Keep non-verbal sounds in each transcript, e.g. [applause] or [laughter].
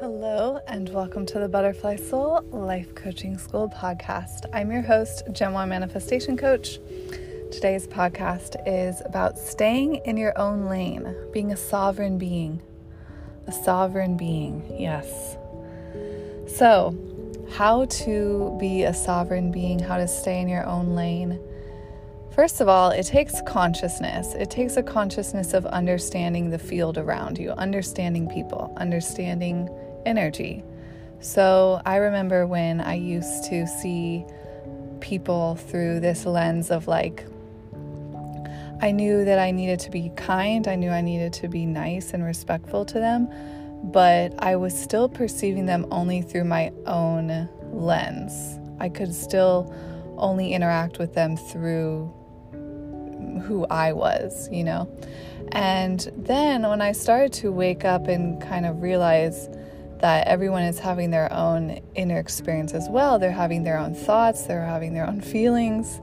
Hello, and welcome to the Butterfly Soul Life Coaching School podcast. I'm your host, 1 Manifestation Coach. Today's podcast is about staying in your own lane, being a sovereign being. A sovereign being, yes. So, how to be a sovereign being, how to stay in your own lane. First of all, it takes consciousness. It takes a consciousness of understanding the field around you, understanding people, understanding energy. So I remember when I used to see people through this lens of like, I knew that I needed to be kind, I knew I needed to be nice and respectful to them, but I was still perceiving them only through my own lens. I could still only interact with them through who I was, you know? And then when I started to wake up and kind of realize that everyone is having their own inner experience as well, they're having their own thoughts, they're having their own feelings.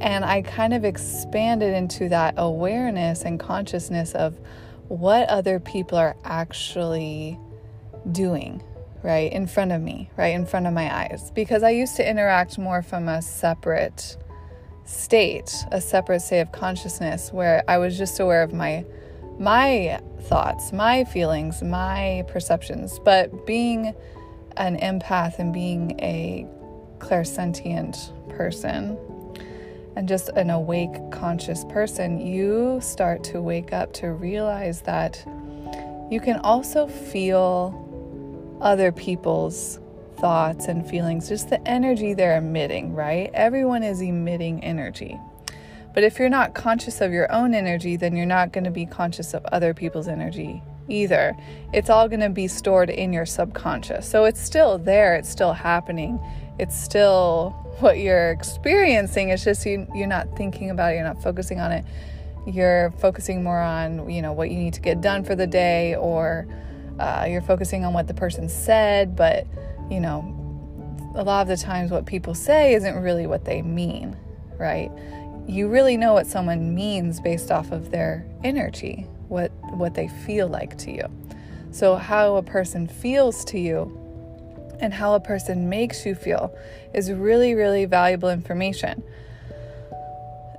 And I kind of expanded into that awareness and consciousness of what other people are actually doing, right, in front of me, right, in front of my eyes. Because I used to interact more from a separate state, a separate state of consciousness where I was just aware of my my thoughts, my feelings, my perceptions. But being an empath and being a clairsentient person and just an awake, conscious person, you start to wake up to realize that you can also feel other people's thoughts and feelings, just the energy they're emitting, right? Everyone is emitting energy. But if you're not conscious of your own energy, then you're not going to be conscious of other people's energy either. It's all going to be stored in your subconscious. So it's still there, it's still happening. It's still what you're experiencing. It's just you, you're not thinking about it, you're not focusing on it. You're focusing more on, you know, what you need to get done for the day or uh, you're focusing on what the person said, but you know, a lot of the times what people say isn't really what they mean, right? You really know what someone means based off of their energy, what what they feel like to you. So how a person feels to you and how a person makes you feel is really really valuable information.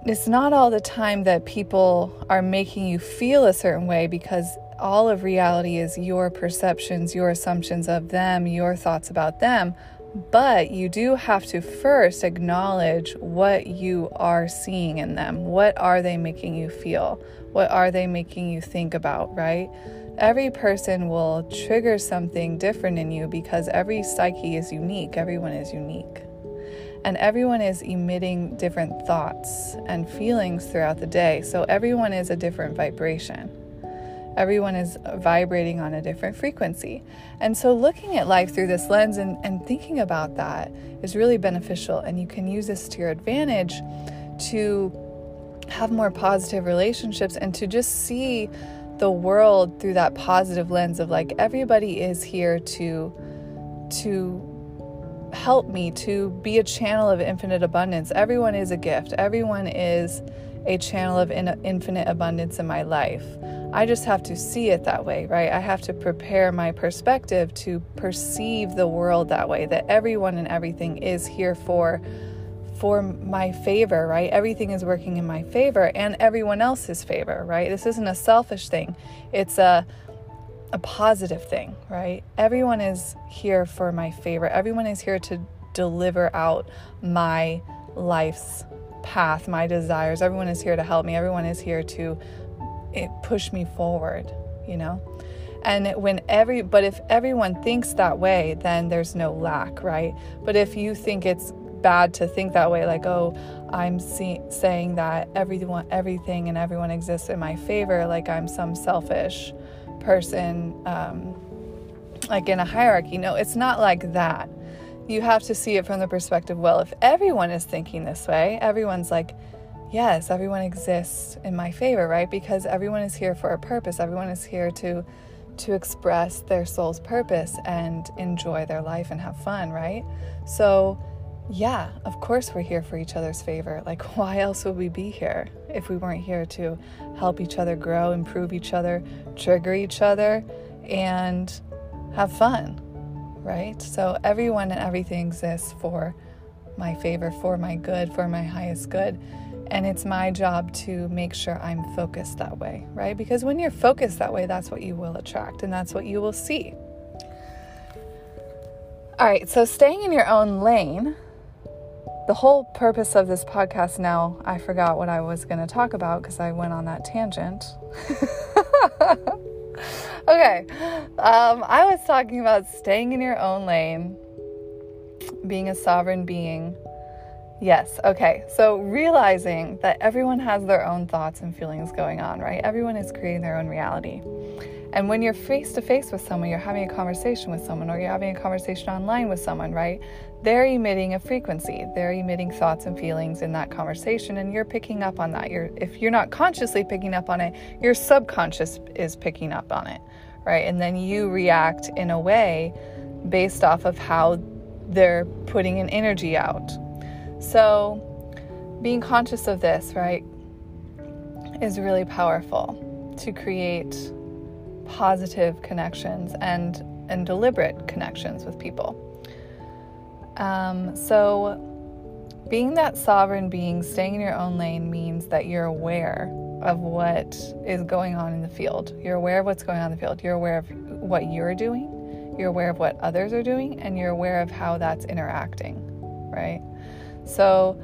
It's not all the time that people are making you feel a certain way because all of reality is your perceptions, your assumptions of them, your thoughts about them. But you do have to first acknowledge what you are seeing in them. What are they making you feel? What are they making you think about, right? Every person will trigger something different in you because every psyche is unique. Everyone is unique. And everyone is emitting different thoughts and feelings throughout the day. So everyone is a different vibration. Everyone is vibrating on a different frequency. And so, looking at life through this lens and, and thinking about that is really beneficial. And you can use this to your advantage to have more positive relationships and to just see the world through that positive lens of like everybody is here to to help me to be a channel of infinite abundance everyone is a gift everyone is a channel of in- infinite abundance in my life I just have to see it that way, right? I have to prepare my perspective to perceive the world that way that everyone and everything is here for for my favor, right? Everything is working in my favor and everyone else's favor, right? This isn't a selfish thing. It's a a positive thing, right? Everyone is here for my favor. Everyone is here to deliver out my life's path, my desires. Everyone is here to help me. Everyone is here to it pushed me forward, you know? And when every, but if everyone thinks that way, then there's no lack, right? But if you think it's bad to think that way, like, oh, I'm see- saying that everyone, everything and everyone exists in my favor, like I'm some selfish person, um, like in a hierarchy. No, it's not like that. You have to see it from the perspective, well, if everyone is thinking this way, everyone's like, yes, everyone exists in my favor, right? Because everyone is here for a purpose. Everyone is here to to express their soul's purpose and enjoy their life and have fun, right? So, yeah, of course we're here for each other's favor. [laughs] Like why else would we be here if we weren't here to help each other grow, improve each other, trigger each other and have fun, right? So everyone and everything exists for my favor, for my good, for my highest good. And it's my job to make sure I'm focused that way, right? Because when you're focused that way, that's what you will attract and that's what you will see. All right, so staying in your own lane, the whole purpose of this podcast now, I forgot what I was going to talk about because I went on that tangent. [laughs] okay, um, I was talking about staying in your own lane, being a sovereign being Yes, okay. So realizing that everyone has their own thoughts and feelings going on, right? Everyone is creating their own reality. And when you're face to face with someone, you're having a conversation with someone, or you're having a conversation online with someone, right? They're emitting a frequency. They're emitting thoughts and feelings in that conversation, and you're picking up on that. You're, if you're not consciously picking up on it, your subconscious is picking up on it, right? And then you react in a way based off of how they're putting an energy out, so, being conscious of this, right, is really powerful to create positive connections and and deliberate connections with people. Um, so, being that sovereign being, staying in your own lane means that you're aware of what is going on in the field. You're aware of what's going on in the field. You're aware of what you're doing. You're aware of what others are doing, and you're aware of how that's interacting, right? So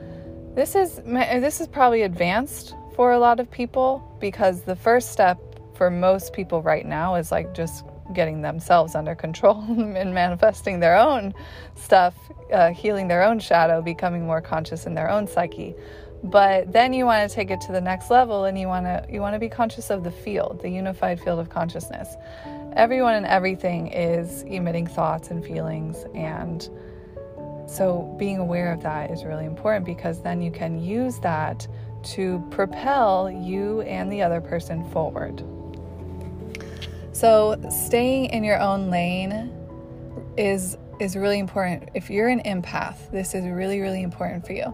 this is this is probably advanced for a lot of people because the first step for most people right now is like just getting themselves under control [laughs] and manifesting their own stuff, uh, healing their own shadow, becoming more conscious in their own psyche. But then you want to take it to the next level and you want to you want to be conscious of the field, the unified field of consciousness. Everyone and everything is emitting thoughts and feelings and so, being aware of that is really important because then you can use that to propel you and the other person forward. So, staying in your own lane is is really important. If you're an empath, this is really really important for you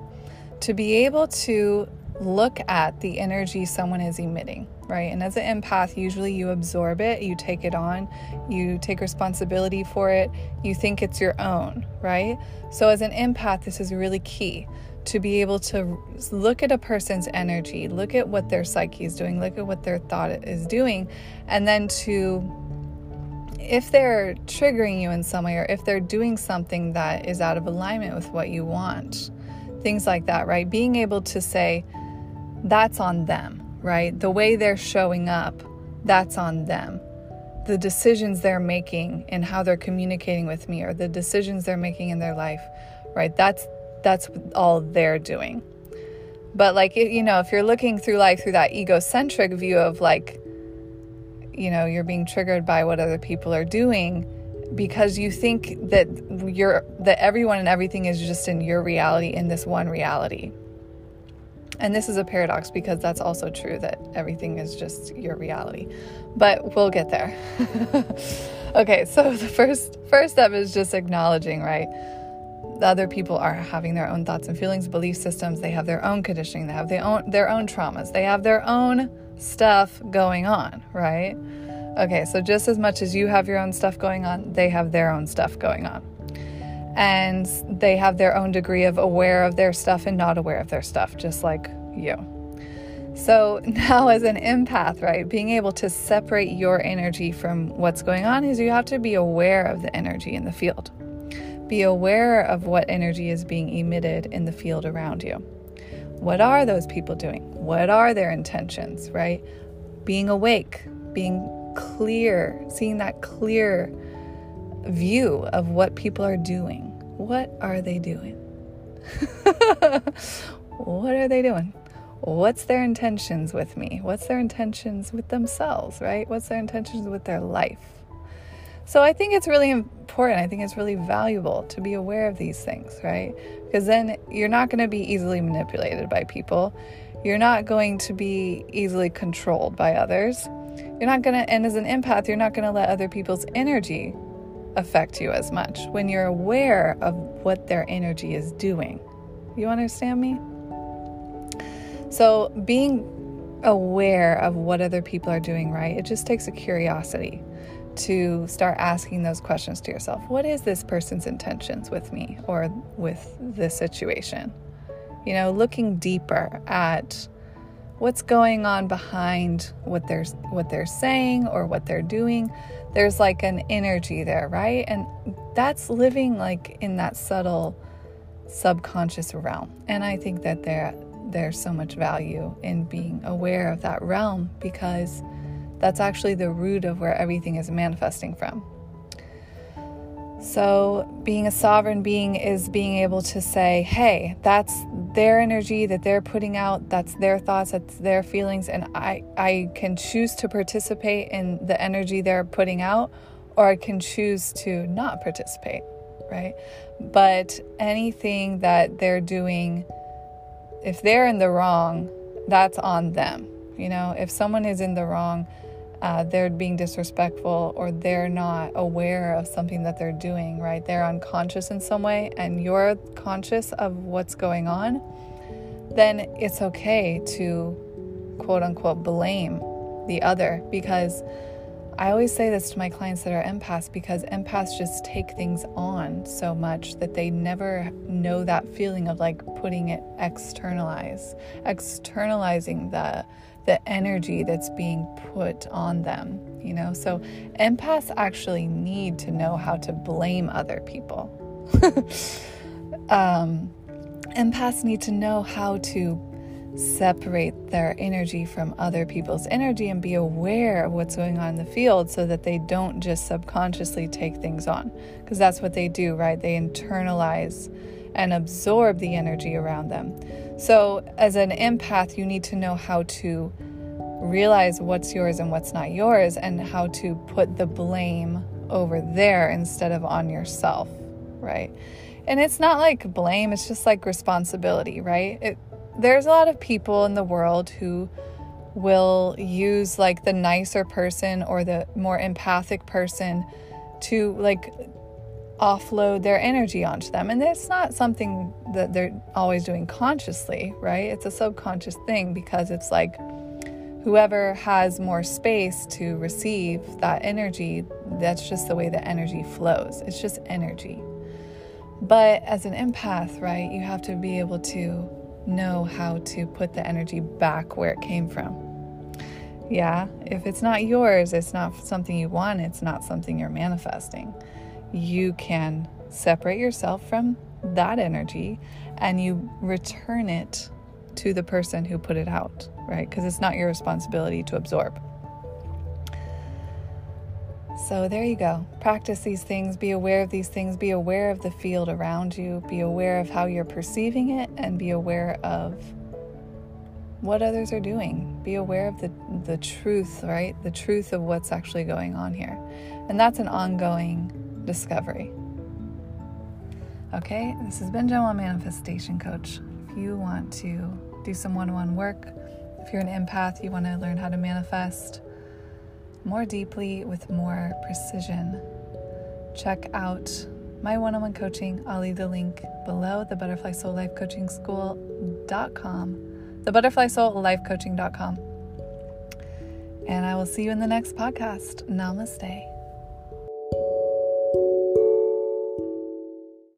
to be able to look at the energy someone is emitting, right? And as an empath, usually you absorb it, you take it on, you take responsibility for it, you think it's your own, right? So, as an empath, this is really key to be able to look at a person's energy, look at what their psyche is doing, look at what their thought is doing, and then to if they're triggering you in some way or if they're doing something that is out of alignment with what you want, things like that, right? Being able to say, that's on them, right? The way they're showing up, that's on them. The decisions they're making and how they're communicating with me or the decisions they're making in their life, right? That's that's all they're doing. But like you know, if you're looking through life through that egocentric view of like you know, you're being triggered by what other people are doing because you think that you're that everyone and everything is just in your reality in this one reality and this is a paradox because that's also true that everything is just your reality. But we'll get there. [laughs] okay, so [laughs] the first first step is just acknowledging, right? The other people are having their own thoughts and feelings, belief systems, they have their own conditioning, they have their own their own traumas, they have their own stuff going on, right? Okay, so just as much as you have your own stuff going on, they have their own stuff going on and they have their own degree of aware of their stuff and not aware of their stuff, just like you. So, [laughs] now as an empath, right, being able to separate your energy from what's going on is you have to be aware of the energy in the field. Be aware of what energy is being emitted in the field around you. What are those people doing? What are their intentions, right? Being awake, being clear, seeing that clear view of what people are doing. What are they doing? [laughs] what are they doing? What's their intentions with me? What's their intentions with themselves, right? What's their intentions with their life? So I think it's really important. I think it's really valuable to be aware of these things, right? Because then you're not going to be easily manipulated by people. You're not going to be easily controlled by others. You're not going to, and as an empath, you're not going to let other people's energy affect you as much when you're aware of what their energy is doing. You understand me? So, being aware of what other people are doing right, it just takes a curiosity to start asking those questions to yourself. What is this person's intentions with me or with this situation? You know, looking deeper at what's going on behind what they're what they're saying or what they're doing. There's like an energy there, right? And that's living like in that subtle subconscious realm. And I think that there there's so much value in being aware of that realm because that's actually the root of where everything is manifesting from. So, being a sovereign being is being able to say, hey, that's their energy that they're putting out, that's their thoughts, that's their feelings, and I, I can choose to participate in the energy they're putting out, or I can choose to not participate, right? But anything that they're doing, if they're in the wrong, that's on them. You know, if someone is in the wrong, uh, they're being disrespectful or they're not aware of something that they're doing, right? They're unconscious in some way and you're conscious of what's going on, then it's okay to quote unquote blame the other because I always say this to my clients that are empaths because empaths just take things on so much that they never know that feeling of like putting it externalize, externalizing the the energy that's being put on them, you know? So empaths actually need to know how to blame other people. [laughs] um, empaths need to know how to separate their energy from other people's energy and be aware of what's going on in the field so that they don't just subconsciously take things on. Because that's what they do, right? They internalize and absorb the energy around them. So, as an empath, you need to know how to realize what's yours and what's not yours and how to put the blame over there instead of on yourself, right? And it's not like blame, it's just like responsibility, right? It, there's a lot of people in the world who will use like the nicer person or the more empathic person to like offload their energy onto them. And it's not something that they're always doing consciously, right? It's a subconscious thing because it's like whoever has more space to receive that energy, that's just the way the energy flows. It's just energy. But as an empath, right, you have to be able to know how to put the energy back where it came from. Yeah, if it's not yours, it's not something you want, it's not something you're manifesting you can separate yourself from that energy and you return it to the person who put it out, right? Because it's not your responsibility to absorb. So there you go. Practice these things, be aware of these things, be aware of the field around you, be aware of how you're perceiving it, and be aware of what others are doing. Be aware of the, the truth, right? The truth of what's actually going on here. And that's an ongoing discovery. Okay, this has been Joa Manifestation Coach. If you want to do some one on one work, if you're an empath, you want to learn how to manifest more deeply with more precision, check out my one on one coaching. I'll leave the link below the Butterfly Soul Life Coaching School.com, the Butterfly Soul Life Coaching.com. And I will see you in the next podcast. Namaste.